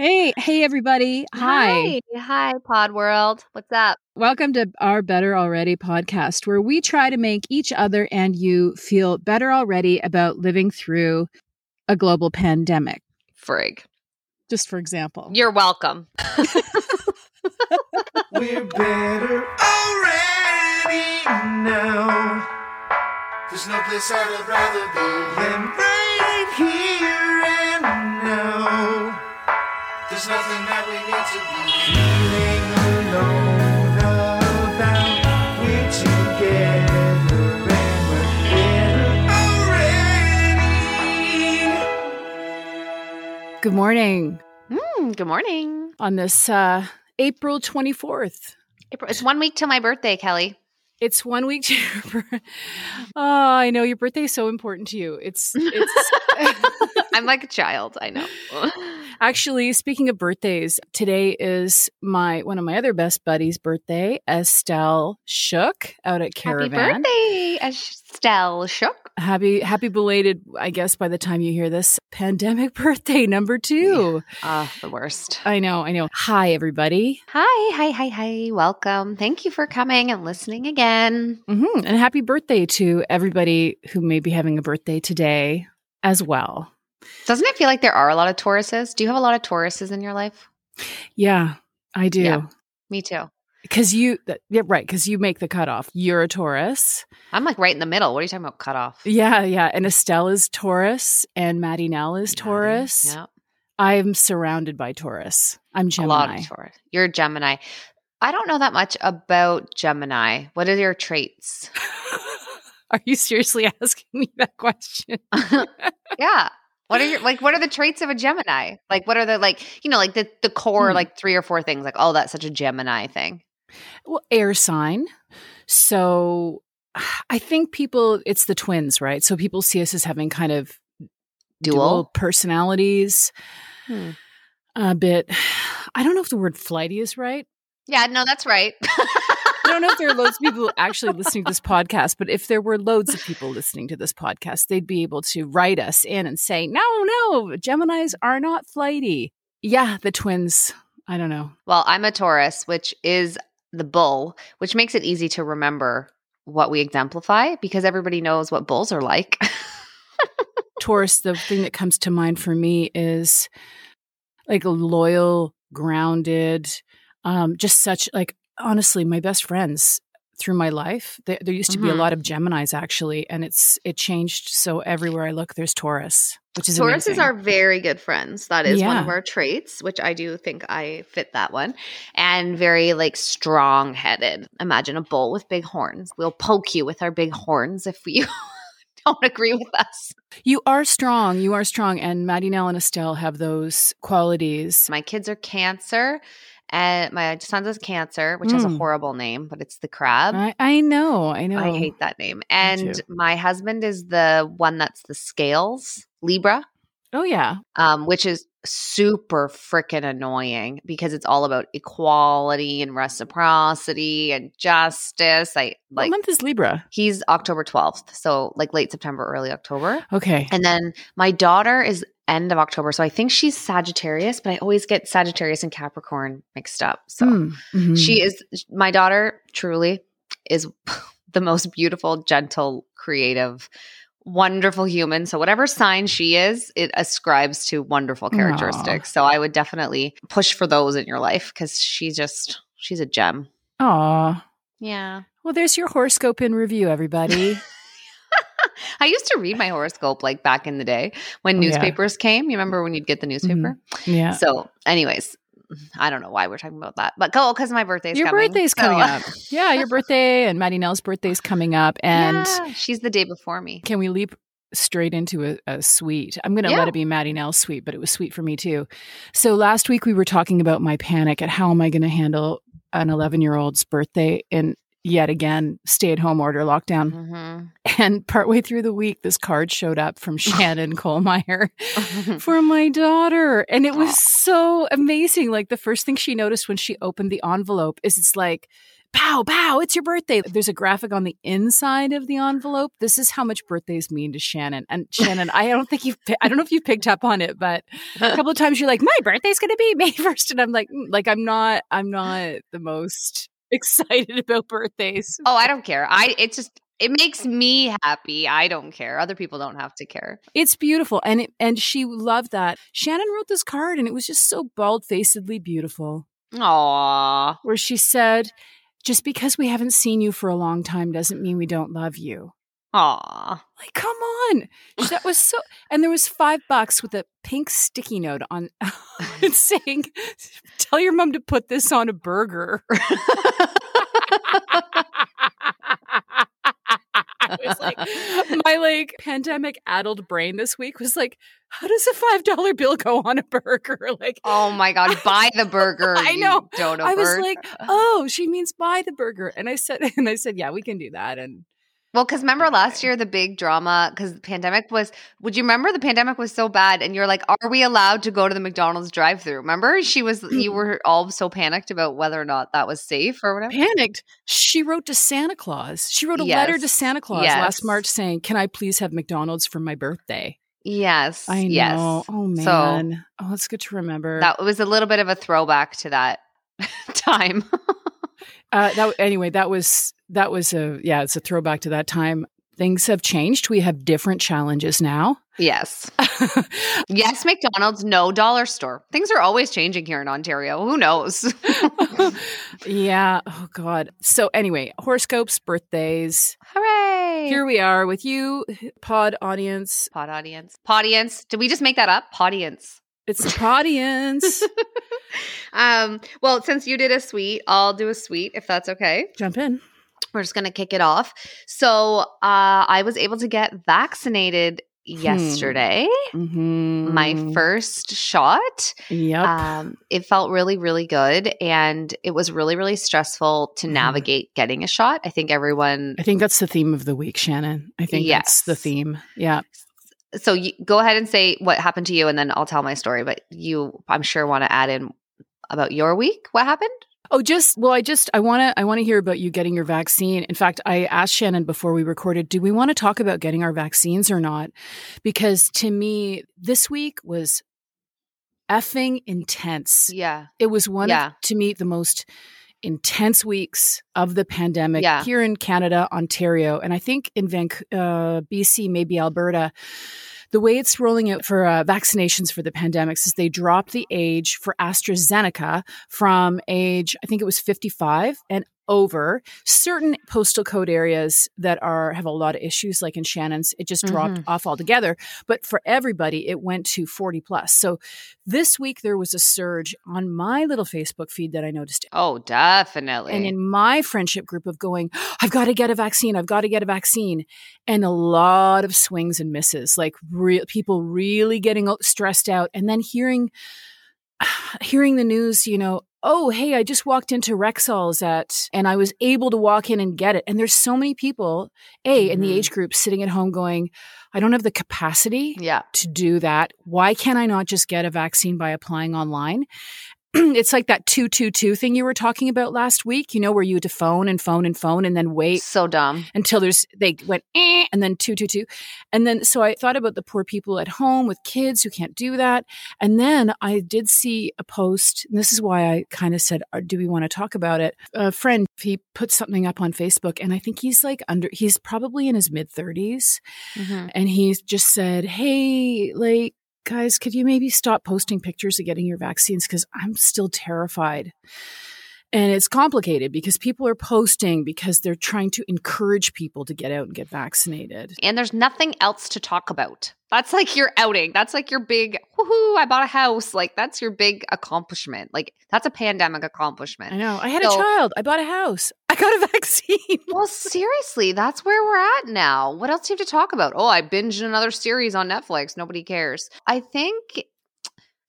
Hey, hey, everybody. Hi. Hi, Hi, Pod World. What's up? Welcome to our Better Already podcast, where we try to make each other and you feel better already about living through a global pandemic. Frig. Just for example. You're welcome. We're better already now. There's no place I'd rather be than There's nothing that we need to be feeling alone about. We're together and we're better already. Good morning Mm, good morning. on this uh, April 24th. April, it's one week till my birthday, Kelly. It's one week to your bir- Oh, I know your birthday is so important to you. It's it's I'm like a child. I know. Actually, speaking of birthdays, today is my one of my other best buddies' birthday, Estelle Shook out at Happy Caravan. birthday, Estelle Shook. Happy happy belated, I guess by the time you hear this, pandemic birthday number 2. Oh, the worst. I know, I know. Hi everybody. Hi, hi, hi, hi. Welcome. Thank you for coming and listening again. hmm And happy birthday to everybody who may be having a birthday today as well. Doesn't it feel like there are a lot of Tauruses? Do you have a lot of Tauruses in your life? Yeah, I do. Yeah. Me too. Cuz you yeah, right, cuz you make the cutoff. You're a Taurus. I'm like right in the middle. What are you talking about? Cut off. Yeah, yeah. And Estelle is Taurus and Maddie Nell is Taurus. Yeah. I'm surrounded by Taurus. I'm Gemini. A lot of Taurus. You're Gemini. I don't know that much about Gemini. What are your traits? Are you seriously asking me that question? yeah. What are your like what are the traits of a Gemini? Like what are the like, you know, like the the core Hmm. like three or four things like, oh, that's such a Gemini thing. Well, air sign. So I think people, it's the twins, right? So people see us as having kind of Dual. personalities. Hmm. A bit, I don't know if the word flighty is right. Yeah, no, that's right. I don't know if there are loads of people actually listening to this podcast, but if there were loads of people listening to this podcast, they'd be able to write us in and say, no, no, Geminis are not flighty. Yeah, the twins. I don't know. Well, I'm a Taurus, which is the bull, which makes it easy to remember what we exemplify because everybody knows what bulls are like. Taurus, the thing that comes to mind for me is like loyal, grounded, um, just such like honestly, my best friends through my life. There, there used to be a Mhm. lot of Geminis actually, and it's it changed. So everywhere I look, there's Taurus, which is Tauruses amazing. are very good friends. That is one of our traits, which I do think I fit that one. And very like strong headed. Imagine a bull with big horns. We'll poke you with our big horns if you don't agree with us. You are strong. You are strong. And Maddie Nell and Estelle have those qualities. My kids are cancer. And my son's is cancer, which has a Mm. horrible name, but it's the crab. I, I know. I know. I hate that name. And my husband is the one that's the scales, Libra, Oh yeah. um, which is super freaking annoying because it's all about equality and reciprocity and justice. I What like month is Libra? he's October 12th, so like late September, early October. Okay. And then my daughter is end of October, so I think she's Sagittarius, but I always get Sagittarius and Capricorn mixed up. So Mm, mhm. she is my daughter truly is the most beautiful gentle creative wonderful human so whatever sign she is it ascribes to wonderful characteristics so i would definitely push for those in your life because she just she's a gem Aw. yeah Well, there's your horoscope in review, everybody. i used to read my horoscope like back in the day when Oh, yeah. newspapers came you remember when you'd get the mm-hmm. newspaper yeah. so anyways i don't know why we're talking about that but oh, go because my birthday's your coming, birthday's so- coming up. Yeah, your birthday and Maddie Nell's birthday's coming up. And Yeah, she's the day before me can we leap straight into a, a sweet? I'm going to Yeah. let it be Maddie Nell's sweet, but it was sweet for me too. So last week we were talking about my panic at how am I going to handle an 11 year old's birthday in yet again stay at home order lockdown. hmm And partway through the week, this card showed up from Shannon Kohlmeyer for my daughter. And it was so amazing. Like the first thing she noticed when she opened the envelope is it's like pow, pow, it's your birthday. There's a graphic on the inside of the envelope. This is how much birthdays mean to Shannon. And Shannon, I don't think you've, I don't know if you've picked up on it, but a couple of times you're like, my birthday's going to be May 1st. And I'm like, mm, like, I'm not, I'm not the most excited about birthdays. Oh, I don't care. I, it's just, it makes me happy. I don't care. Other people don't have to care. It's beautiful. And it, and she loved that. Shannon wrote this card and it was just so bald facedly beautiful. Aww. Where she said, just because we haven't seen you for a long time doesn't mean we don't love you. Aw. Like, come on. That was so and there was five bucks with a pink sticky note on saying, tell your mom to put this on a burger. I was like, my like pandemic addled brain this week was like, how does a five dollar bill go on a burger? Like, oh my god, buy the burger. I know. Dodo I was bird. like, oh, she means buy the burger, and I said, and I said, yeah, we can do that, and Well, because remember last year the big drama because the pandemic was. Would you remember the pandemic was so bad, and you're like, "Are we allowed to go to the McDonald's drive-through?" Remember, she was. You were all so panicked about whether or not that was safe or whatever. panicked. She wrote to Santa Claus. She wrote a letter to Santa Claus Yes. last March saying, "Can I please have McDonald's for my birthday?" Yes, I know. yes. Oh So- man. oh, it's good to remember. That was a little bit of a throwback to that time. Uh, that anyway, that was that was a yeah, it's a throwback to that time. Things have changed. We have different challenges now. yes, yes. McDonald's, no dollar store. Things are always changing here in Ontario. Who knows? yeah. Oh God. So anyway, horoscopes, birthdays. Hooray! Here we are with you, pod audience. Pod audience. Podience. Did we just make that up? Podience. It's the podience. Um, well, since you did a sweet, I'll do a sweet if that's okay. Jump in. We're just gonna kick it off. So uh I was able to get vaccinated yesterday. Mm-hmm. My first shot. Yep. Um, it felt really, really good. And it was really, really stressful to Mhm. navigate getting a shot. I think everyone I think that's the theme of the week, Shannon. I think that's the theme. Yeah. So you, go ahead and say what happened to you and then I'll tell my story. But you I'm sure want to add in about your week. What happened? Oh, just well, I just I want to I want to hear about you getting your vaccine. In fact, I asked Shannon before we recorded, do we want to talk about getting our vaccines or not? Because to me, this week was effing intense. Yeah. It was one Yeah. of to me the most intense weeks of the pandemic Yeah. here in Canada, Ontario, and I think in Vancouver, uh, BC, maybe Alberta. The way it's rolling out for uh, vaccinations for the pandemics is they dropped the age for AstraZeneca from age, I think it was 55 and over. Certain postal code areas that are have a lot of issues, like in Shannon's, it just dropped mm-hmm. off altogether. But for everybody, it went to 40 plus. So this week there was a surge on my little Facebook feed that I noticed. Oh, definitely. And in my friendship group of going, I've got to get a vaccine, I've got to get a vaccine. And a lot of swings and misses, like real people really getting stressed out. And then hearing hearing the news, you know, oh, hey, I just walked into Rexall's at, and I was able to walk in and get it. And there's so many people, A, in the Mhm. age group sitting at home going, I don't have the capacity yeah. to do that. Why can't I not just get a vaccine by applying online? it's like that 222 thing you were talking about last week, you know, where you had to phone and phone and phone and then wait So dumb. until there's they went eh, and then 222 and then so i thought about the poor people at home with kids who can't do that and then i did see a post and this is why i kind of said "Uh, do we want to talk about it a friend he put something up on facebook and i think he's like under he's probably in his mid 30s Mhm. and he just said hey like guys could you maybe stop posting pictures of getting your vaccines because i'm still terrified and it's complicated because people are posting because they're trying to encourage people to get out and get vaccinated. And there's nothing else to talk about. That's like your outing. That's like your big, woohoo, I bought a house. Like that's your big accomplishment. Like that's a pandemic accomplishment. I know. I had So- a child. I bought a house. Got a vaccine. Well, seriously, that's where we're at now. What else do you have to talk about? Oh, I binged another series on Netflix. Nobody cares. I think,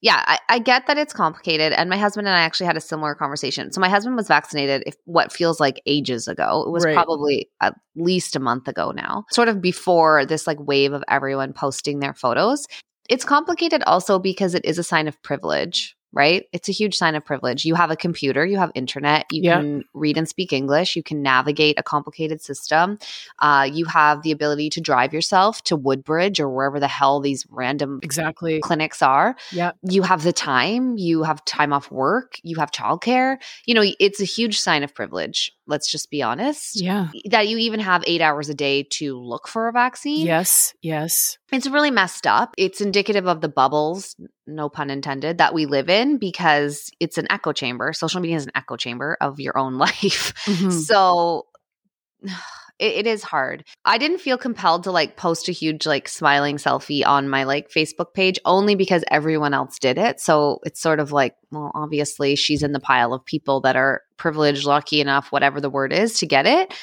yeah, I, I get that it's complicated. And my husband and I actually had a similar conversation. So my husband was vaccinated if what feels like ages ago. It was Right. probably at least a month ago now, sort of before this like wave of everyone posting their photos. It's complicated also because it is a sign of privilege. Right? It's a huge sign of privilege. You have a computer, you have internet, you can read and speak English, you can navigate a complicated system. Uh, you have the ability to drive yourself to Woodbridge or wherever the hell these random Exactly. clinics are. Yep. You have the time, you have time off work, you have childcare. You know, it's a huge sign of privilege. Let's just be honest. Yeah. That you even have eight hours a day to look for a vaccine. Yes. Yes. It's really messed up. It's indicative of the bubbles, no pun intended, that we live in because it's an echo chamber. Social media is an echo chamber of your own life. Mhm. So it, it is hard. I didn't feel compelled to like post a huge like smiling selfie on my like Facebook page only because everyone else did it. So it's sort of like, well, obviously she's in the pile of people that are privileged, lucky enough, whatever the word is, to get it.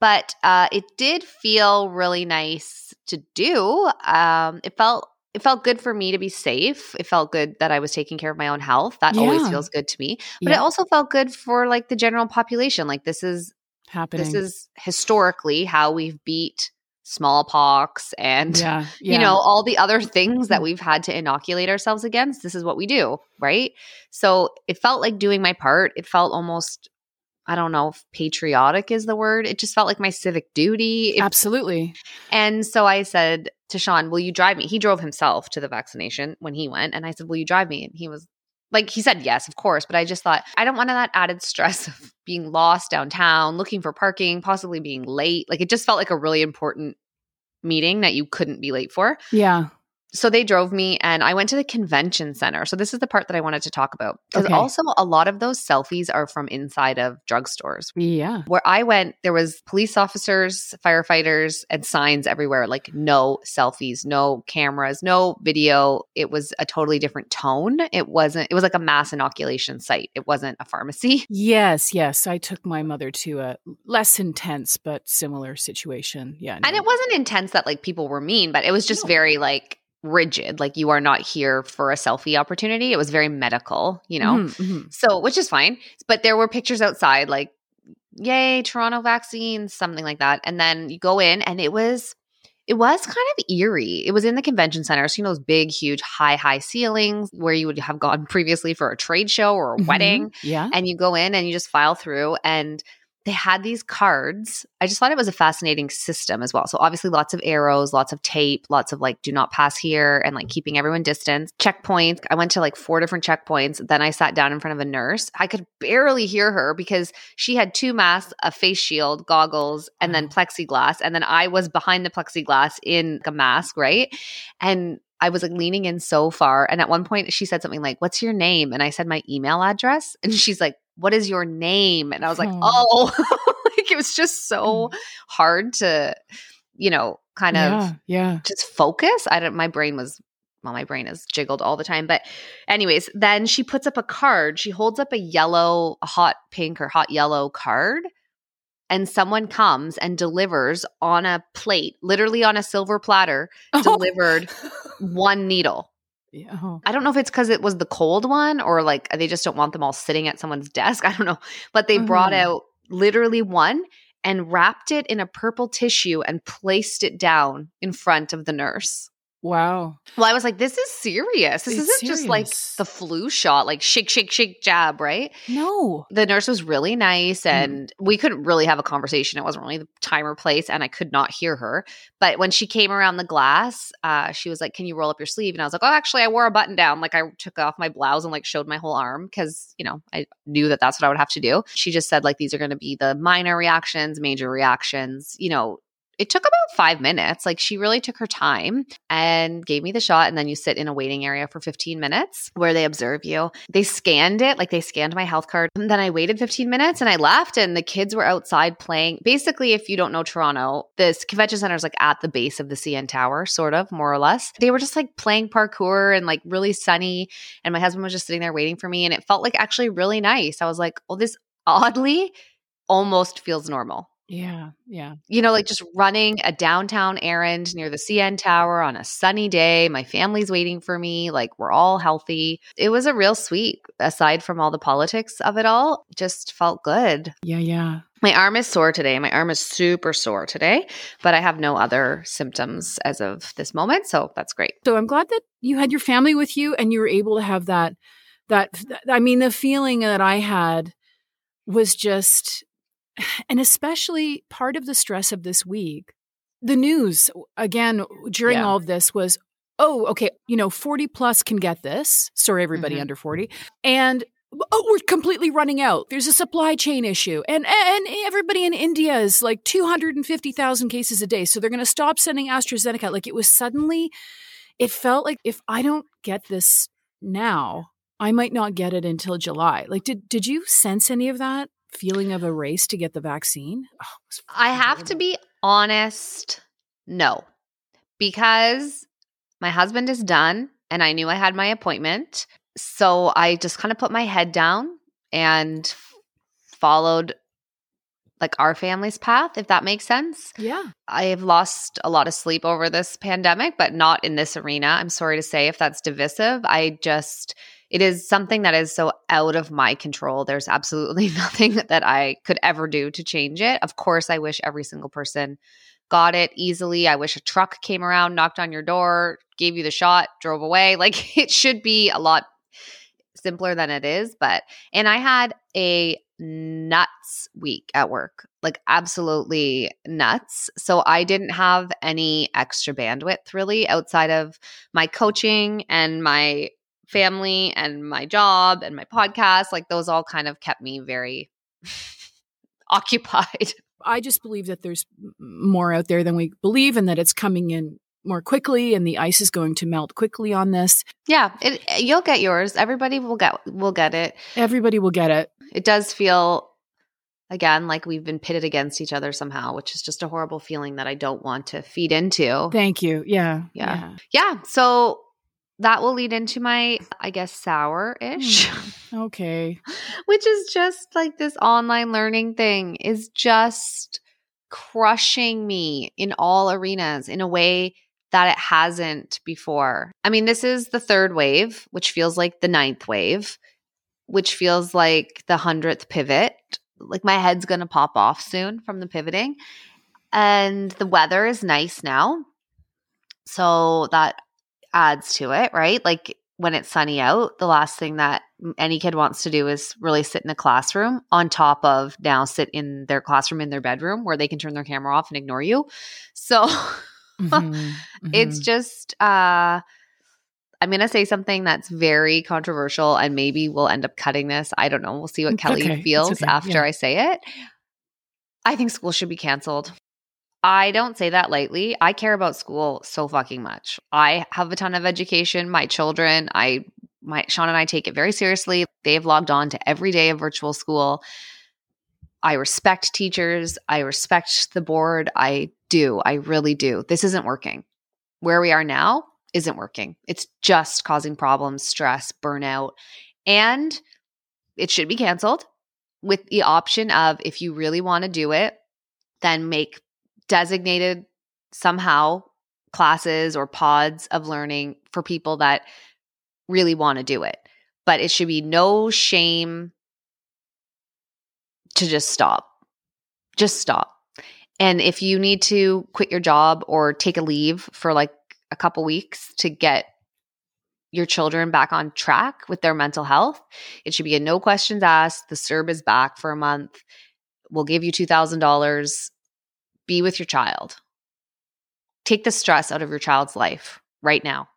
But uh, it did feel really nice to do. Um, it felt it felt good for me to be safe. It felt good that I was taking care of my own health. That always feels good to me. But it also felt good for like the general population. Like this is happening. this is historically how we've beat smallpox and yeah. you know all the other things that mm-hmm. we've had to inoculate ourselves against this is what we do right? So it felt like doing my part. It felt almost i don't know if patriotic is the word. It just felt like my civic duty. It- absolutely. and so i said to sean will you drive me? He drove himself to the vaccination when he went and i said will you drive me? And he was like he said yes of course but i just thought i don't want that added stress of being lost downtown looking for parking possibly being late like it just felt like a really important meeting that you couldn't be late for Yeah. So they drove me and I went to the convention center. So this is the part that I wanted to talk about. Because Okay. also a lot of those selfies are from inside of drugstores. Yeah. Where I went, there was police officers, firefighters, and signs everywhere like no selfies, no cameras, no video. It was a totally different tone. It wasn't, it was like a mass inoculation site. It wasn't a pharmacy. Yes. Yes. I took my mother to a less intense but similar situation. Yeah. And it wasn't intense that like people were mean, but it was just No. very like rigid. Like you are not here for a selfie opportunity. It was very medical, you know? Mhm, mhm. So, which is fine. But there were pictures outside, like, yay, Toronto vaccines, something like that. And then you go in and it was. It was kind of eerie. It was in the convention center. So, you know, those big, huge, high, high ceilings where you would have gone previously for a trade show or a Mhm. wedding. Yeah. And you go in and you just file through. And they had these cards. I just thought it was a fascinating system as well. So obviously lots of arrows, lots of tape, lots of like do not pass here and like keeping everyone distance. Checkpoints. I went to like four different checkpoints. Then I sat down in front of a nurse. I could barely hear her because she had two masks, a face shield, goggles, and then plexiglass. And then I was behind the plexiglass in a mask, right? And I was like leaning in so far. And at one point she said something like, What's your name? And I said my email address. And she's like, What is your name? And I was like, Hmm. Oh, like it was just so hard to, you know, kind of yeah. Yeah. just focus. I don't, my brain was, well, my brain is jiggled all the time. But, anyways, then she puts up a card. She holds up a yellow, a hot pink or hot yellow card. And someone comes and delivers on a plate, literally on a silver platter, delivered one needle. Yeah. Oh. I don't know if it's because it was the cold one or like they just don't want them all sitting at someone's desk. I don't know. But they brought Mhm. out literally one and wrapped it in a purple tissue and placed it down in front of the nurse. Wow. Well, I was like, this is serious. This It's isn't just like the flu shot, like shake, shake, shake, jab, right? No. The nurse was really nice Mm. and we couldn't really have a conversation. It wasn't really the time or place and I could not hear her. But when she came around the glass, uh, she was like, Can you roll up your sleeve? And I was like, Oh, actually, I wore a button down. Like I took off my blouse and like showed my whole arm because, you know, I knew that that's what I would have to do. She just said, like, these are going to be the minor reactions, major reactions, you know. It took about five minutes. Like, she really took her time and gave me the shot. And then you sit in a waiting area for 15 minutes where they observe you. They scanned it, like, they scanned my health card. And then I waited 15 minutes and I left, and the kids were outside playing. Basically, if you don't know Toronto, this convention center is like at the base of the CN Tower, sort of, more or less. They were just like playing parkour and like really sunny. And my husband was just sitting there waiting for me. And it felt like actually really nice. I was like, oh, this oddly almost feels normal Yeah. Yeah. you know, like just running a downtown errand near the CN Tower on a sunny day. My family's waiting for me. Like we're all healthy. It was a real sweet, aside from all the politics of it all, just felt good. Yeah. Yeah. My arm is sore today. My arm is super sore today, but I have no other symptoms as of this moment. So that's great. So I'm glad that you had your family with you and you were able to have that that I mean, the feeling that I had was just, and especially part of the stress of this week. The news again during Yeah. all of this was, oh, okay, you know, 40 plus can get this. Sorry, everybody Mhm. under 40. And oh, we're completely running out. There's a supply chain issue. And and everybody in India is like 250,000 cases a day. So they're going to stop sending AstraZeneca. Like it was suddenly it felt like if I don't get this now, I might not get it until July. Like did did you sense any of that feeling of a race to get the vaccine? Oh, I have to be honest, no, because my husband is done and I knew I had my appointment. So I just kind of put my head down and followed like our family's path, if that makes sense. Yeah. I have lost a lot of sleep over this pandemic, but not in this arena. I'm sorry to say if that's divisive. I just, it is something that is so out of my control. There's absolutely nothing that I could ever do to change it. Of course, I wish every single person got it easily. I wish a truck came around, knocked on your door, gave you the shot, drove away. Like it should be a lot simpler than it is. But, and I had a nuts week at work, like absolutely nuts. So I didn't have any extra bandwidth really outside of my coaching and my family and my job and my podcast. Like those all kind of kept me very occupied. I just believe that there's more out there than we believe and that it's coming in more quickly and the ice is going to melt quickly on this. Yeah, it, eh, you'll get yours. Everybody will get will get it. Everybody will get it. It does feel again like we've been pitted against each other somehow, which is just a horrible feeling that I don't want to feed into. Thank you. Yeah. Yeah. Yeah, so that will lead into my I guess hmm. sour-ish. Okay. which is just like this online learning thing is just crushing me in all arenas in a way that it hasn't before. I mean, this is the third wave, which feels like the ninth wave, which feels like the hundredth pivot. Like my head's going to pop off soon from the pivoting. And the weather is nice now. So that adds to it, right? Like when it's sunny out, the last thing that any kid wants to do is really sit in a classroom on top of now sit in their classroom in their bedroom where they can turn their camera off and ignore you. So Mhm. it's Mhm. just uh I'm going to say something that's very controversial and maybe we'll end up cutting this. I don't know. We'll see what Kelly okay. Feels okay. after Yeah. I say it. I think school should be canceled. I don't say that lightly. I care about school so fucking much. I have a ton of education. My children, I my Sean and I take it very seriously. They've logged on to every day of virtual school. I respect teachers. I respect the board. I do. I really do. This isn't working. Where we are now isn't working. It's just causing problems, stress, burnout, and it should be canceled with the option of if you really want to do it, then make designated somehow classes or pods of learning for people that really want to do it. But it should be no shame to just stop. Just stop. And if you need to quit your job or take a leave for like a couple weeks to get your children back on track with their mental health, it should be a no questions asked. The CERB is back for a month. We'll give you $2,000. Be with your child. Take the stress out of your child's life right now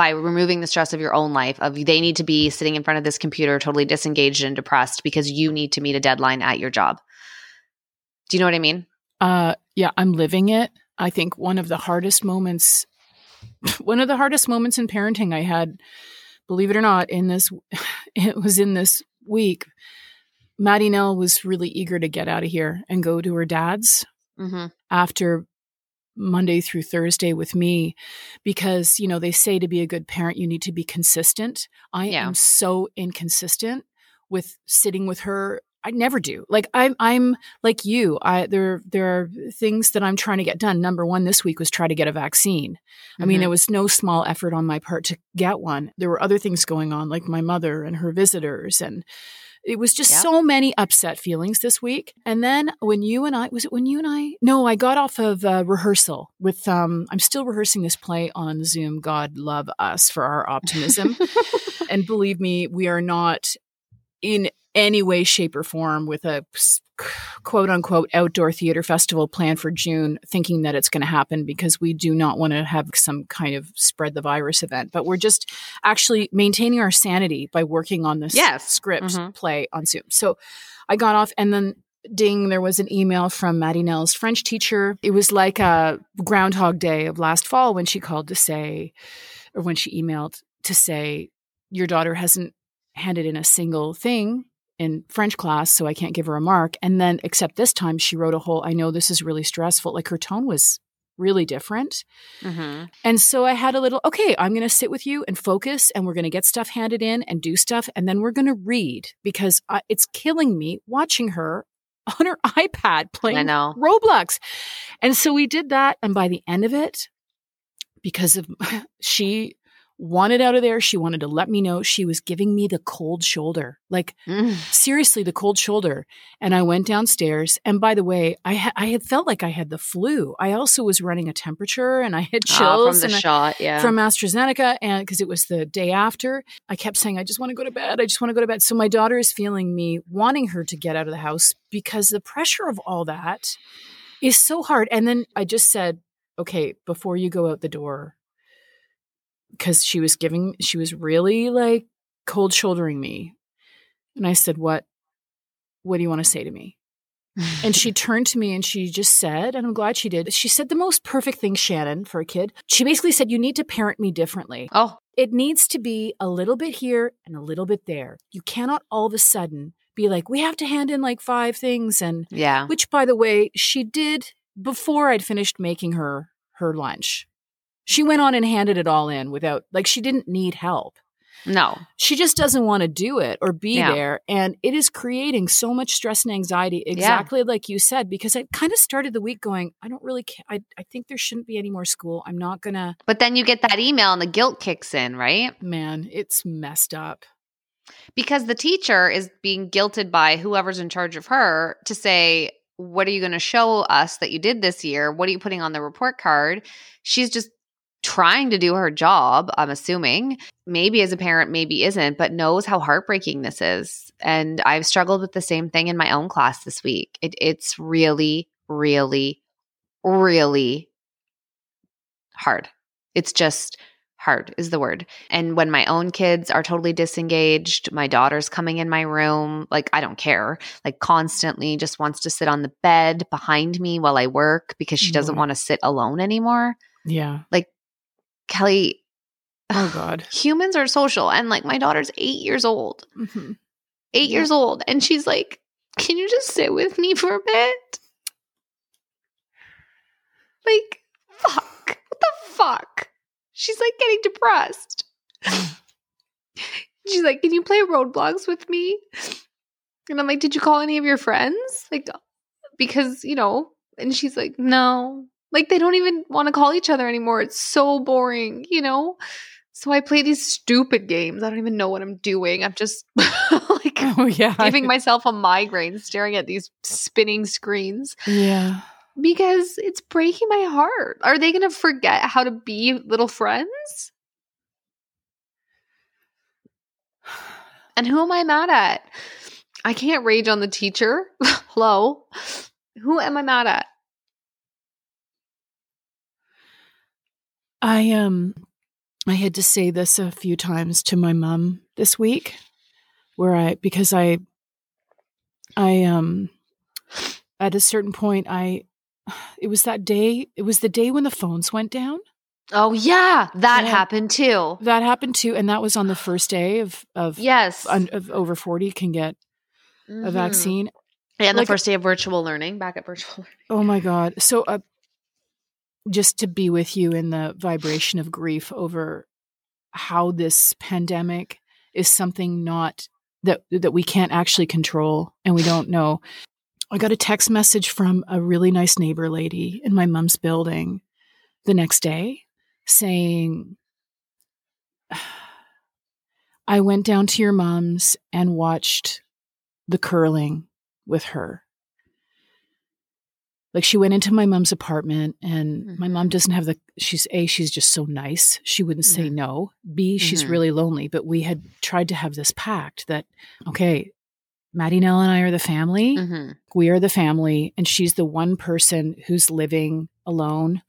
by removing the stress of your own life of they need to be sitting in front of this computer totally disengaged and depressed because you need to meet a deadline at your job. Do you know what I mean? Uh, yeah, I'm living it. I think one of the hardest moments, one of the hardest moments in parenting I had, believe it or not, in this, it was in this week. Maddie Nell was really eager to get out of here and go to her dad's Mm-hmm. after Monday through Thursday with me because, you know, they say to be a good parent, you need to be consistent. I Yeah. am so inconsistent with sitting with her. I never do. Like I'm I'm like you. I there there are things that I'm trying to get done. Number 1 this week was try to get a vaccine. I mean, Mhm. it was no small effort on my part to get one. There were other things going on like my mother and her visitors and It was just Yep. so many upset feelings this week. And then when you and I, was it when you and I? No, I got off of uh, rehearsal with, um, I'm still rehearsing this play on Zoom. God love us for our optimism. and believe me, we are not in any way, shape, or form with a quote unquote outdoor theater festival planned for June, thinking that it's going to happen because we do not want to have some kind of spread the virus event. But we're just actually maintaining our sanity by working on this Yes. script Mhm. play on Zoom. So I got off and then ding, there was an email from Maddie Nell's French teacher. It was like a Groundhog Day of last fall when she called to say, or when she emailed to say, your daughter hasn't handed in a single thing in French class, so I can't give her a mark. And then, except this time, she wrote a whole, I know this is really stressful. Like her tone was really different. hmm And so I had a little, okay, I'm going to sit with you and focus, and we're going to get stuff handed in and do stuff. And then we're going to read because I, it's killing me watching her on her iPad playing I know. Roblox. And so we did that. And by the end of it, because of she wanted out of there, she wanted to let me know she was giving me the cold shoulder. Like Mm. seriously, the cold shoulder. And I went downstairs. And by the way, I ha- I had felt like I had the flu. I also was running a temperature and I had Ah, chills from the and I- shot, yeah. from AstraZeneca and because it was the day after, I kept saying, I just want to go to bed. I just want to go to bed. So my daughter is feeling me wanting her to get out of the house because the pressure of all that is so hard. And then I just said, okay, before you go out the door, because she was giving, she was really like cold shouldering me. And I said, what, what do you want to say to me? And she turned to me and she just said, and I'm glad she did. She said the most perfect thing, Shannon, for a kid. She basically said, You need to parent me differently. oh, It needs to be a little bit here and a little bit there. You cannot all of a sudden be like, We have to hand in like five things. And yeah. which, by the way, she did before I'd finished making her her lunch. She went on and handed it all in without, like, she didn't need help No. she just doesn't want to do it or be Yeah. there and it is creating so much stress and anxiety exactly like you said because i kind of started the week going i don't really ca- I, I think there shouldn't be any more school i'm not gonna But then you get that email and the guilt kicks in, right? man it's messed up Because the teacher is being guilted by whoever's in charge of her to say, What are you going to show us that you did this year? What are you putting on the report card? She's just trying to do her job, I'm assuming. Maybe as a parent, maybe isn't, but knows how heartbreaking this is. And I've struggled with the same thing in my own class this week. It, it's really, really, really hard. It's just hard is the word. And when my own kids are totally disengaged, my daughter's coming in my room, like I don't care, like constantly just wants to sit on the bed behind me while I work because she doesn't Boy. want to sit alone anymore. yeah Kelly, oh god humans are social. And like my daughter's eight years old, Mhm. eight Yeah. years old. And she's like, Can you just sit with me for a bit? Like, fuck. What the fuck? She's like getting depressed. She's like, Can you play Roblox with me? And I'm like, Did you call any of your friends? Like, because, you know, and she's like, No. Like, they don't even want to call each other anymore. It's so boring, you know? So I play these stupid games. I don't even know what I'm doing. I'm just like oh yeah giving myself a migraine staring at these spinning screens yeah because it's breaking my heart. Are they going to forget how to be little friends? And who am I mad at? I can't rage on the teacher. Hello. Who am I mad at? I um i had to say this a few times to my mom this week where i because i i um at a certain point i it was that day it was the day when the phones went down Oh, yeah. That happened too. that happened too and that was on the first day of of, Yes. un, of over 40 can get a Mhm. vaccine And the first day of virtual learning, back at virtual learning. oh my god so uh, just to be with you in the vibration of grief over how this pandemic is something not that that we can't actually control and we don't know i got a text message from a really nice neighbor lady in my mom's building the next day saying i went down to your mom's and watched the curling with her. Like she went into my mom's apartment and mm-hmm. my mom doesn't have the she's A, she's just so nice. She wouldn't mm-hmm. say no. B, she's mm-hmm. really lonely. But we had tried to have this pact that, okay, Maddie Nell and I are the family. Mm-hmm. We are the family, and she's the one person who's living alone.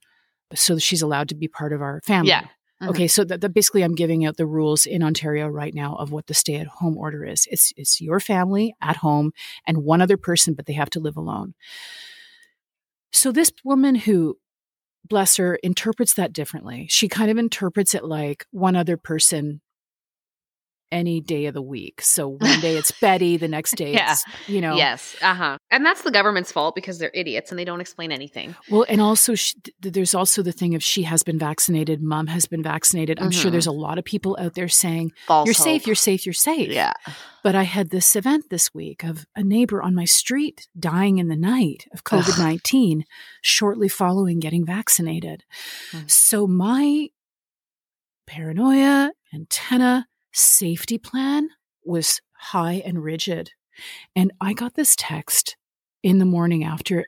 So she's allowed to be part of our family. Yeah. Mm-hmm. Okay, so that, that, basically I'm giving out the rules in Ontario right now of what the stay at home order is. It's it's your family at home and one other person, but they have to live alone. So this woman who bless her interprets that differently. She kind of interprets it like one other person any day of the week. So one day it's Betty, the next day yeah. it's, you know. Yes. Uh huh. And that's the government's fault because they're idiots and they don't explain anything. Well, and also she, there's also the thing of she has been vaccinated, mom has been vaccinated. I'm mm-hmm. sure there's a lot of people out there saying, False you're hope. safe, you're safe, you're safe. Yeah. But I had this event this week of a neighbor on my street dying in the night of COVID 19 shortly following getting vaccinated. Mm-hmm. So my paranoia, antenna, safety plan was high and rigid. And I got this text in the morning after,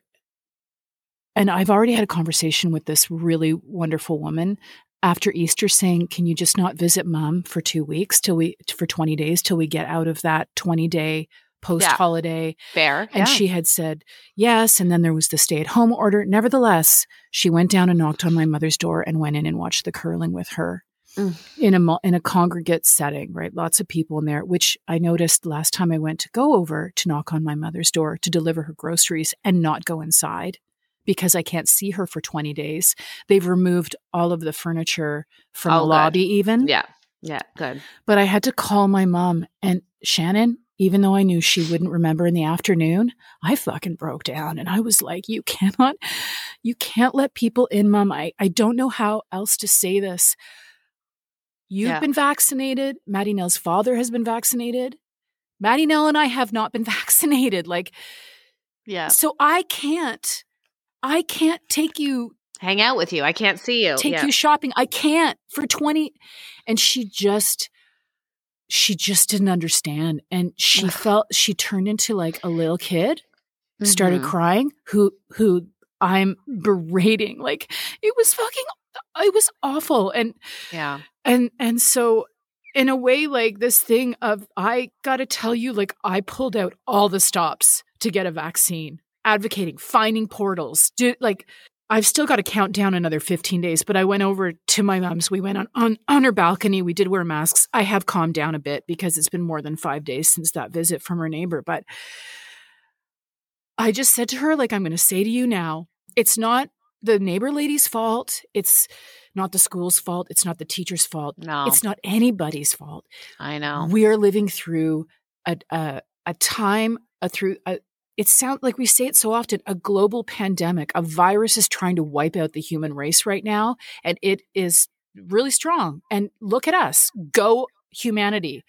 and I've already had a conversation with this really wonderful woman after Easter saying, Can you just not visit mom for two weeks till we, for 20 days till we get out of that 20 day post holiday. Yeah, fair. And yeah. she had said yes. And then there was the stay at home order. Nevertheless, she went down and knocked on my mother's door and went in and watched the curling with her mm. in a in a congregate setting, right? Lots of people in there, which I noticed last time I went to go over to knock on my mother's door to deliver her groceries and not go inside because I can't see her for 20 days. They've removed all of the furniture from oh, the lobby even. Yeah. Yeah, good. But I had to call my mom and Shannon, even though I knew she wouldn't remember in the afternoon, I fucking broke down and I was like, you cannot, you can't let people in, mom. I, I don't know how else to say this, You've yeah. been vaccinated. Maddie Nell's father has been vaccinated. Maddie Nell and I have not been vaccinated. Like, yeah. So I can't, I can't take you, hang out with you. I can't see you. Take yeah. you shopping. I can't for 20. And she just, she just didn't understand. And she felt, she turned into like a little kid, mm-hmm. started crying, who, who I'm berating. Like, it was fucking it was awful and yeah and and so in a way like this thing of i got to tell you like i pulled out all the stops to get a vaccine advocating finding portals do like I've still got to count down another 15 days, but I went over to my mom's. We went on, on, on her balcony. We did wear masks. I have calmed down a bit because it's been more than five days since that visit from her neighbor. But I just said to her, like, I'm going to say to you now, it's not the neighbor lady's fault. It's not the school's fault. It's not the teacher's fault. No. It's not anybody's fault. I know. We are living through a, a, a time, a through, a, it sounds like we say it so often a global pandemic. A virus is trying to wipe out the human race right now, and it is really strong. And look at us go humanity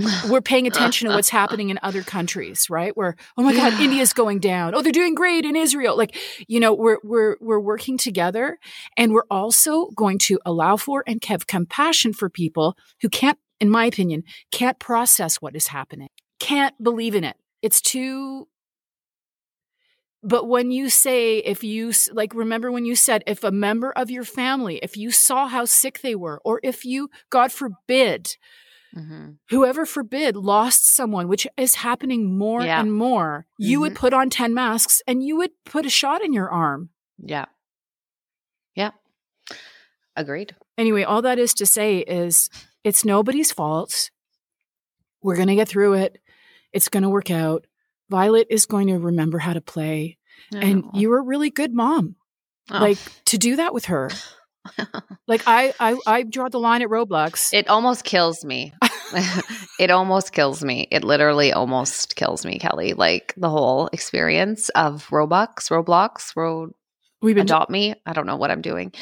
we're paying attention to what's happening in other countries, right? Where oh my god, India's going down. Oh, they're doing great in Israel. Like, you know, we're we're we're working together and we're also going to allow for and have compassion for people who can't in my opinion, can't process what is happening. Can't believe in it. It's too but when you say, if you, like, remember when you said, if a member of your family, if you saw how sick they were, or if you, God forbid, Mm-hmm. Whoever forbid lost someone, which is happening more yeah. and more, you mm-hmm. would put on 10 masks and you would put a shot in your arm. Yeah. Yeah. Agreed. Anyway, all that is to say is it's nobody's fault. We're going to get through it. It's going to work out. Violet is going to remember how to play. And you're a really good mom. Oh. Like to do that with her. like I, I I draw the line at Roblox. It almost kills me. it almost kills me. It literally almost kills me, Kelly. Like the whole experience of Roblox, Roblox, Road We've been adopt me. I don't know what I'm doing.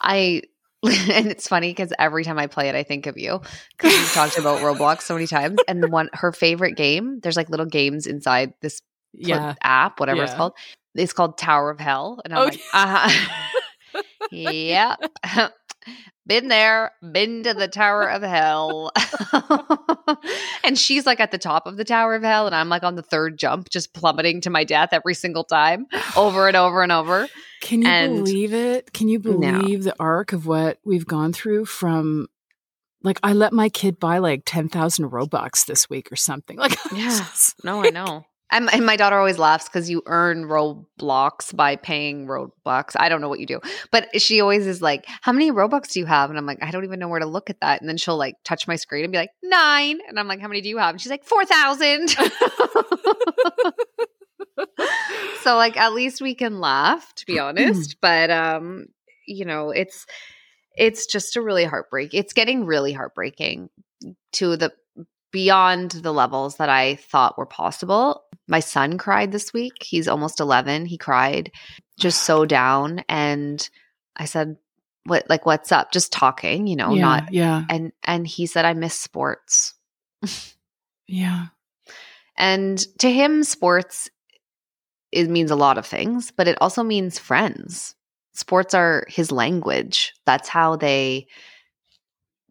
I and it's funny because every time I play it, I think of you because we've talked about Roblox so many times. And the one her favorite game, there's like little games inside this yeah. app, whatever yeah. it's called. It's called Tower of Hell, and I'm oh, like, uh huh. Yep. been there, been to the Tower of Hell. and she's like at the top of the Tower of Hell, and I'm like on the third jump, just plummeting to my death every single time, over and over and over. Can you And- believe it? Can you No. believe the arc of what we've gone through from like I let my kid buy like 10,000 Robux this week or something. Like Yeah. No, I know. And, and my daughter always laughs because you earn Roblox by paying Robux. I don't know what you do, but she always is like, "How many Robux do you have?" And I'm like, "I don't even know where to look at that." And then she'll like touch my screen and be like, nine. And I'm like, "How many do you have?" And she's like, four thousand. so like, at least we can laugh, to be honest. but um, you know, it's it's just a really heartbreak. It's getting really heartbreaking to the beyond the levels that I thought were possible. My son cried this week. He's almost 11. He cried just so down and I said, "What like what's up?" Just talking, you know, yeah, not yeah, and and he said I miss sports. yeah. And to him sports it means a lot of things, but it also means friends. Sports are his language. That's how they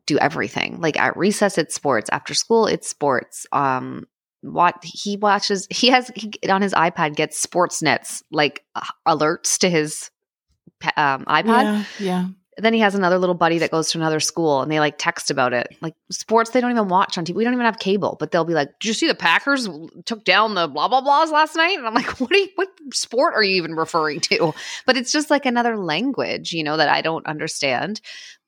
do everything. Like at recess, it's sports. After school, it's sports. Um, what he watches, he has he, on his iPad gets Sportsnet like uh, alerts to his um, iPad. Yeah, yeah. Then he has another little buddy that goes to another school and they like text about it. Like sports, they don't even watch on TV. We don't even have cable, but they'll be like, Did you see the Packers took down the blah blah blahs last night? And I'm like, What are you, what sport are you even referring to? But it's just like another language, you know, that I don't understand.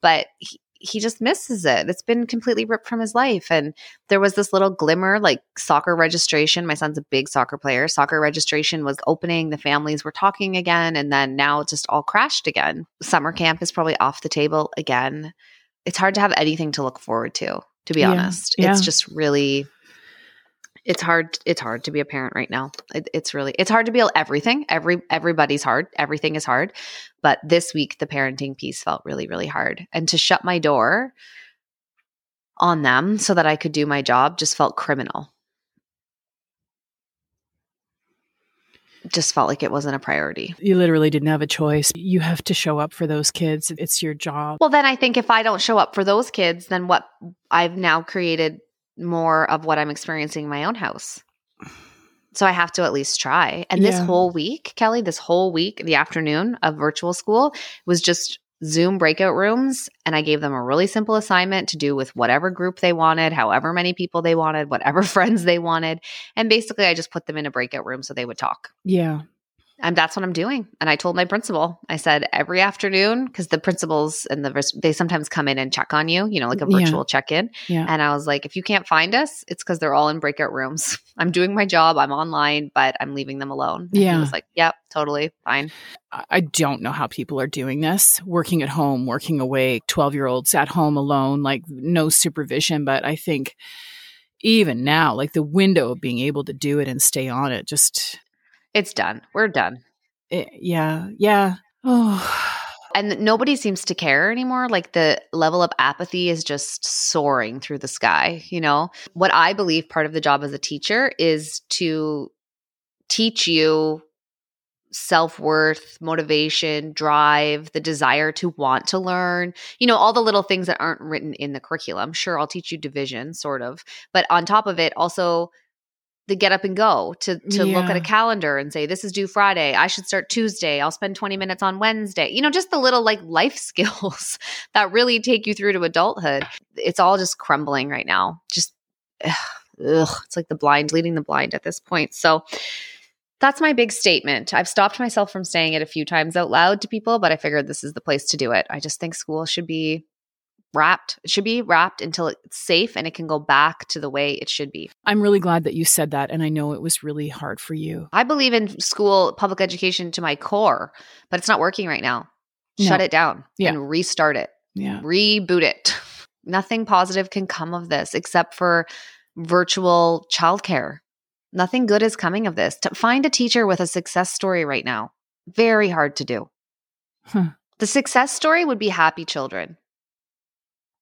But he, he just misses it. It's been completely ripped from his life. And there was this little glimmer like soccer registration. My son's a big soccer player. Soccer registration was opening, the families were talking again, and then now it just all crashed again. Summer camp is probably off the table again. It's hard to have anything to look forward to, to be Yeah, honest. yeah. It's just really it's hard it's hard to be a parent right now. It, it's really it's hard to be everything. Every everybody's hard. Everything is hard. But this week the parenting piece felt really really hard. And to shut my door on them so that i could do my job just felt criminal. Just felt like it wasn't a priority. You literally didn't have a choice. You have to show up for those kids. It's your job. well then i think if i don't show up for those kids then what i've now created more of what i'm experiencing in my own house. So i have to at least try. And this whole week kelly this whole week the afternoon of virtual school was just zoom breakout rooms and i gave them a really simple assignment to do with whatever group they wanted however many people they wanted whatever friends they wanted. And basically i just put them in a breakout room so they would talk. Yeah. And that's what I'm doing. And I told my principal, I said every afternoon because the principals and the they sometimes come in and check on you, you know, like a Yeah. virtual check in. Yeah. And I was like, if you can't find us, it's because they're all in breakout rooms. I'm doing my job. I'm online, but I'm leaving them alone. And Yeah. he was like, yep, totally fine. I I don't know how people are doing this, working at home, working away, 12 year olds at home alone, like no supervision. But I think even now, like the window of being able to do it and stay on it, just, It's done. We're done. eh, yeah, yeah. Oh, And nobody seems to care anymore. Like the level of apathy is just soaring through the sky. You know, what I believe part of the job as a teacher is to teach you self worth, motivation, drive, the desire to want to learn, you know, all the little things that aren't written in the curriculum. Sure, I'll teach you division, sort of. But on top of it, also the get up and go to to look at a calendar and say this is due Friday. I should start Tuesday. I'll spend 20 minutes on Wednesday. You know, just the little like life skills that really take you through to adulthood. It's all just crumbling right now. Just ugh, ugh, it's like the blind leading the blind at this point. So that's my big statement. I've stopped myself from saying it a few times out loud to people, but I figured this is the place to do it. I just think school should be wrapped. It should be wrapped until it's safe and it can go back to the way it should be. I'm really glad that you said that. And I know it was really hard for you. I believe in school public education to my core, but it's not working right now. Shut No. it down Yeah. and restart it. Yeah. Reboot it. Nothing positive can come of this except for virtual childcare. Nothing good is coming of this. To find a teacher with a success story right now, very hard to do. Huh. The success story would be happy children.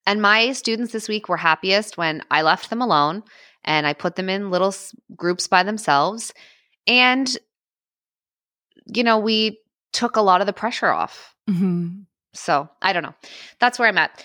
And my students this week were happiest when I left them alone and I put them in little s- groups by themselves. And, you know, we took a lot of the pressure off. hmm So I don't know. That's where I'm at.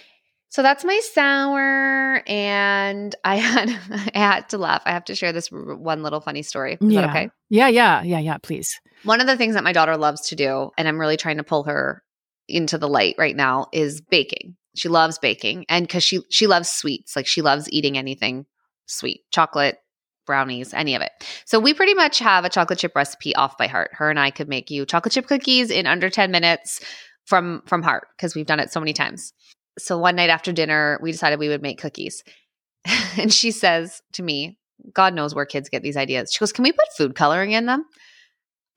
So that's my sour, and I had I had to laugh. I have to share this r- one little funny story. Is yeah. that okay? Yeah, yeah, yeah, yeah. Please. One of the things that my daughter loves to do, and I'm really trying to pull her into the light right now, is baking. She loves baking, and because she she loves sweets, like she loves eating anything sweet, chocolate, brownies, any of it. So we pretty much have a chocolate chip recipe off by heart. Her and I could make you chocolate chip cookies in under 10 minutes from from heart because we've done it so many times. So one night after dinner, we decided we would make cookies. and she says to me, God knows where kids get these ideas. She goes, "Can we put food coloring in them?"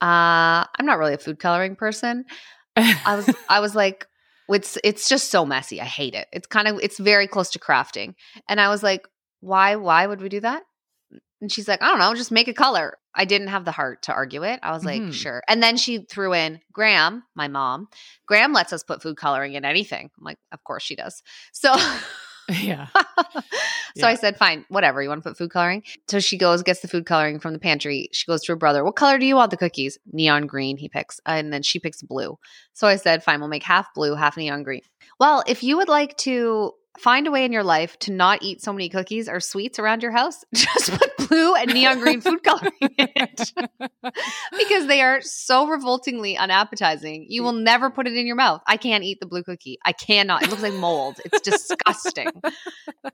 Uh, I'm not really a food coloring person. I was I was like, it's it's just so messy. I hate it. It's kind of it's very close to crafting. And I was like, why why would we do that? And she's like, I don't know, just make a color. I didn't have the heart to argue it. I was like, Mhm. sure. And then she threw in Gram, my mom. Gram lets us put food coloring in anything. I'm like, of course she does. So yeah. so I said, fine, whatever. You want to put food coloring? So she goes, gets the food coloring from the pantry. She goes to her brother, What color do you want the cookies? Neon green, he picks. And then she picks blue. So I said, fine, we'll make half blue, half neon green. Well, if you would like to find a way in your life to not eat so many cookies or sweets around your house, just put blue and neon green food coloring in it. because they are so revoltingly unappetizing. You will never put it in your mouth. I can't eat the blue cookie. I cannot. It looks like mold. It's disgusting.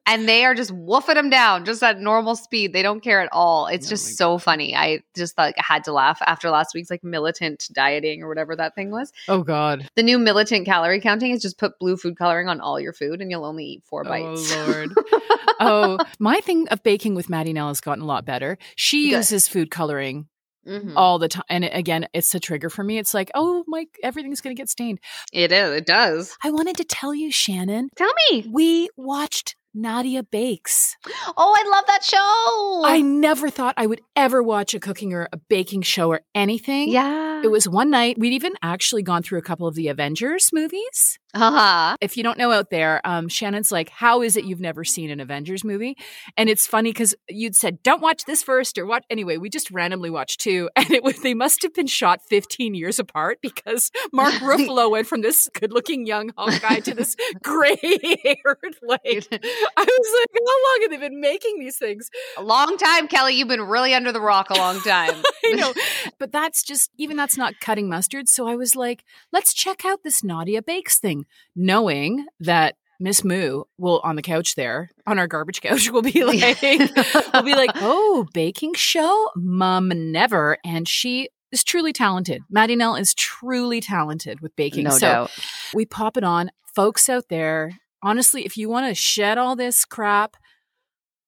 and they are just woofing them down just at normal speed. They don't care at all. It's Oh just so funny. I just like I had to laugh after last week's like militant dieting or whatever that thing was. Oh God. The new militant calorie counting is just put blue food coloring on all your food and you'll only eat four bites. Oh Lord. oh, my thing of baking with Maddie Nell has gotten a lot better. She Good. uses food coloring Mhm. all the time, and again, it's a trigger for me. It's like, oh, my, everything's gonna get stained. It is. It does. I wanted to tell you, Shannon, Tell me. we watched Nadia Bakes. Oh, I love that show. I never thought I would ever watch a cooking or a baking show or anything. yeah. It was one night. We'd even actually gone through a couple of the Avengers movies. Uh-huh. If you don't know out there, um, Shannon's like, How is it you've never seen an Avengers movie? And it's funny because you'd said, Don't watch this first or what. Anyway, we just randomly watched two. And it was, they must have been shot 15 years apart because Mark Ruffalo went from this good looking young Hawkeye to this gray haired, like, I was like, How long have they been making these things? A long time, Kelly. You've been really under the rock a long time. I know. But that's just, even that's not cutting mustard. So I was like, let's check out this Nadia Bakes thing, knowing that Miss Moo will on the couch there, on our garbage couch, will be like, will be like, oh, baking show? mom never. And she is truly talented. Maddie Nell is truly talented with baking. no so doubt. we pop it on. Folks out there, honestly, if you want to shed all this crap,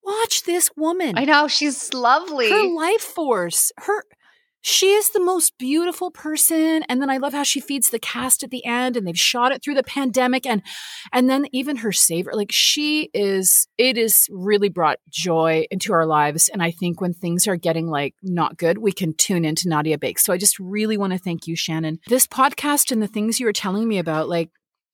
watch this woman I know she's lovely. her life force her she is the most beautiful person and then i love how she feeds the cast at the end and they've shot it through the pandemic and and then even her savior like she is it is really brought joy into our lives and i think when things are getting like not good we can tune into nadia bakes. So i just really want to thank you shannon. This podcast and the things you were telling me about like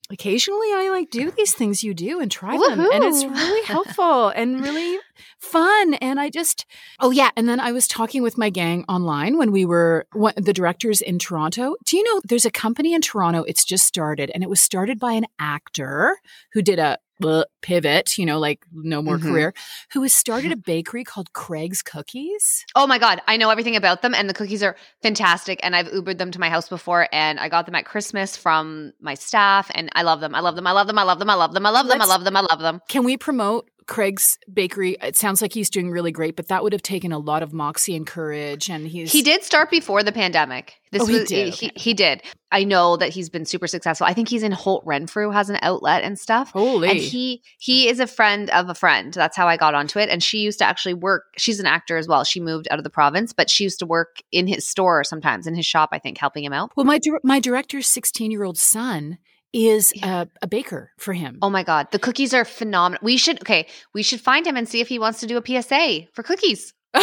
occasionally i like do these things you do and try them and it's really helpful and really fun and i just oh yeah and then i was talking with my gang online when we were one, the directors in toronto. Do you know there's a company in toronto it's just started and it was started by an actor who did a uh, pivot you know like no more Mhm. career who has started a bakery called craig's cookies Oh my god, I know everything about them, and the cookies are fantastic. And I've Ubered them to my house before, and I got them at Christmas from my staff, and I love them. I love them. I love them. I love them. I love them. I love them. I Let's- love them. I love them. can we promote Craig's Bakery? It sounds like he's doing really great, but that would have taken a lot of moxie and courage. And he's He did start before the pandemic. This Oh, he was did, He, okay. he did. I know that he's been super successful. I think he's in Holt Renfrew has an outlet and stuff. Holy, And he he is a friend of a friend. That's how I got onto it. And she used to actually work. She's an actor as well. She moved out of the province, but she used to work in his store sometimes in his shop. I think helping him out. well, my my director's sixteen year old son is a, a baker for him. Oh my god, the cookies are phenomenal. We should okay. We should find him and see if he wants to do a PSA for cookies.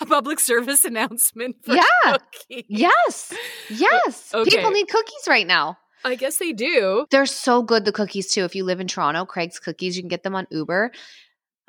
a public service announcement. For Yeah. cookies. Yes, yes. Okay. People need cookies right now. I guess they do. They're so good. The cookies too. If you live in Toronto, Craig's Cookies, you can get them on Uber.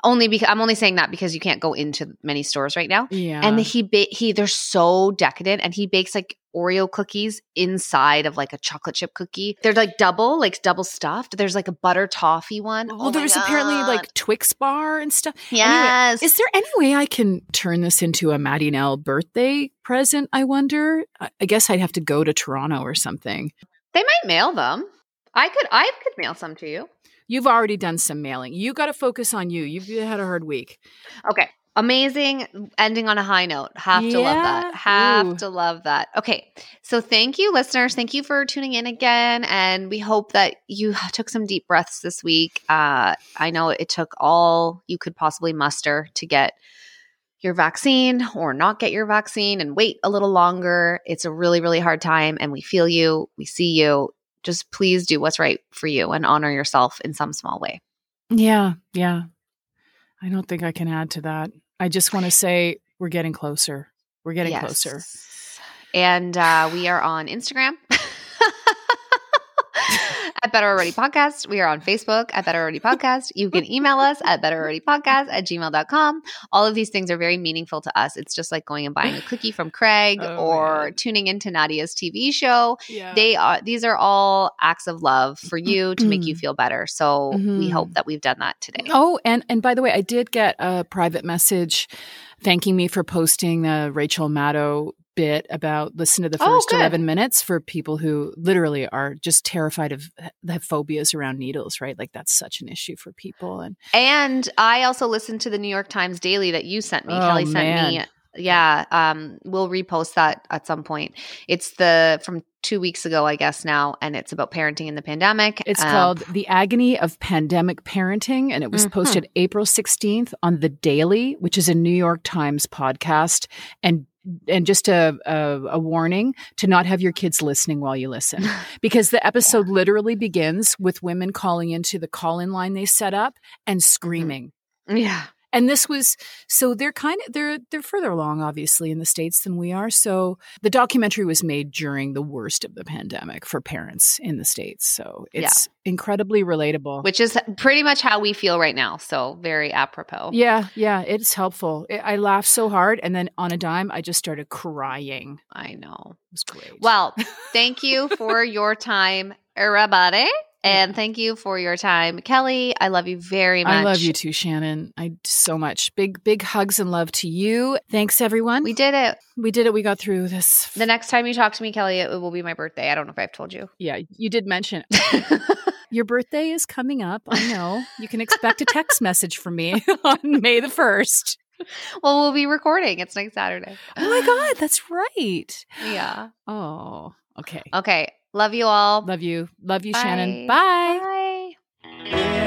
Only because I'm only saying that because you can't go into many stores right now. Yeah. And he ba- he they're so decadent, and he bakes like Oreo cookies inside of like a chocolate chip cookie. They're like double, like double stuffed. There's like a butter toffee one. well, Oh, oh my there's apparently like Twix bar and stuff. yes. Is there any way I can turn this into a Maddie Nell birthday present? I wonder. I guess I'd have to go to Toronto or something. they might mail them. I could I could mail some to you. You've already done some mailing. You got to focus on you. You've had a hard week. Okay. Amazing ending on a high note. Have to love that. Have Ooh. to love that. Okay. So thank you, listeners. Thank you for tuning in again. And we hope that you took some deep breaths this week. Uh, I know it took all you could possibly muster to get your vaccine or not get your vaccine and wait a little longer. It's a really, really hard time. And we feel you. We see you. Just please do what's right for you and honor yourself in some small way. Yeah, yeah. I don't think I can add to that. I just want to say we're getting closer. We're getting closer. And uh, we are on Instagram Better Already Podcast. We are on Facebook at Better Already Podcast. You can email us at betteralreadypodcast at gmail.com. All of these things are very meaningful to us. It's just like going and buying a cookie from Craig Oh, or man. tuning into Nadia's TV show. Yeah. They are these are all acts of love for you to make you Mhm. feel better. So we Mhm. hope that we've done that today. Oh, and and by the way, I did get a private message thanking me for posting the Rachel Maddow bit about listen to the Oh, first good. 11 minutes for people who literally are just terrified of the phobias around needles, right? Like that's such an issue for people and And I also listened to the New York Times Daily that you sent me. Oh, Kelly sent me. Yeah, um, we'll repost that at some point. It's the from two weeks ago, I guess now, and it's about parenting in the pandemic. It's Um, called The Agony of Pandemic Parenting, and it was Mhm. posted April 16th on The Daily, which is a New York Times podcast. And and just a, a, a warning to not have your kids listening while you listen. Because the episode literally begins with women calling into the call in line they set up and mm. screaming. yeah, And this was so they're kind of they're they're further along obviously in the states than we are. So the documentary was made during the worst of the pandemic for parents in the states. So it's incredibly relatable. which is pretty much how we feel right now. So very apropos. yeah, yeah, it's helpful. I I laughed so hard, and then on a dime, I just started crying. I know. It was great. Well, thank you for your time, everybody. And thank you for your time, Kelly. I love you very much. I love you too, Shannon. I so much. Big, big hugs and love to you. Thanks, everyone. We did it. we did it. We got through this. The next time you talk to me, Kelly, it will be my birthday. I don't know if I've told you. yeah, you did mention Your birthday is coming up. I know. You can expect a text message from me on May the 1st. well, we'll be recording. It's next Saturday. Oh my God, that's right. Yeah. Oh, okay. Okay. Love you all. Love you. Love you, Bye. Shannon. Bye. Bye.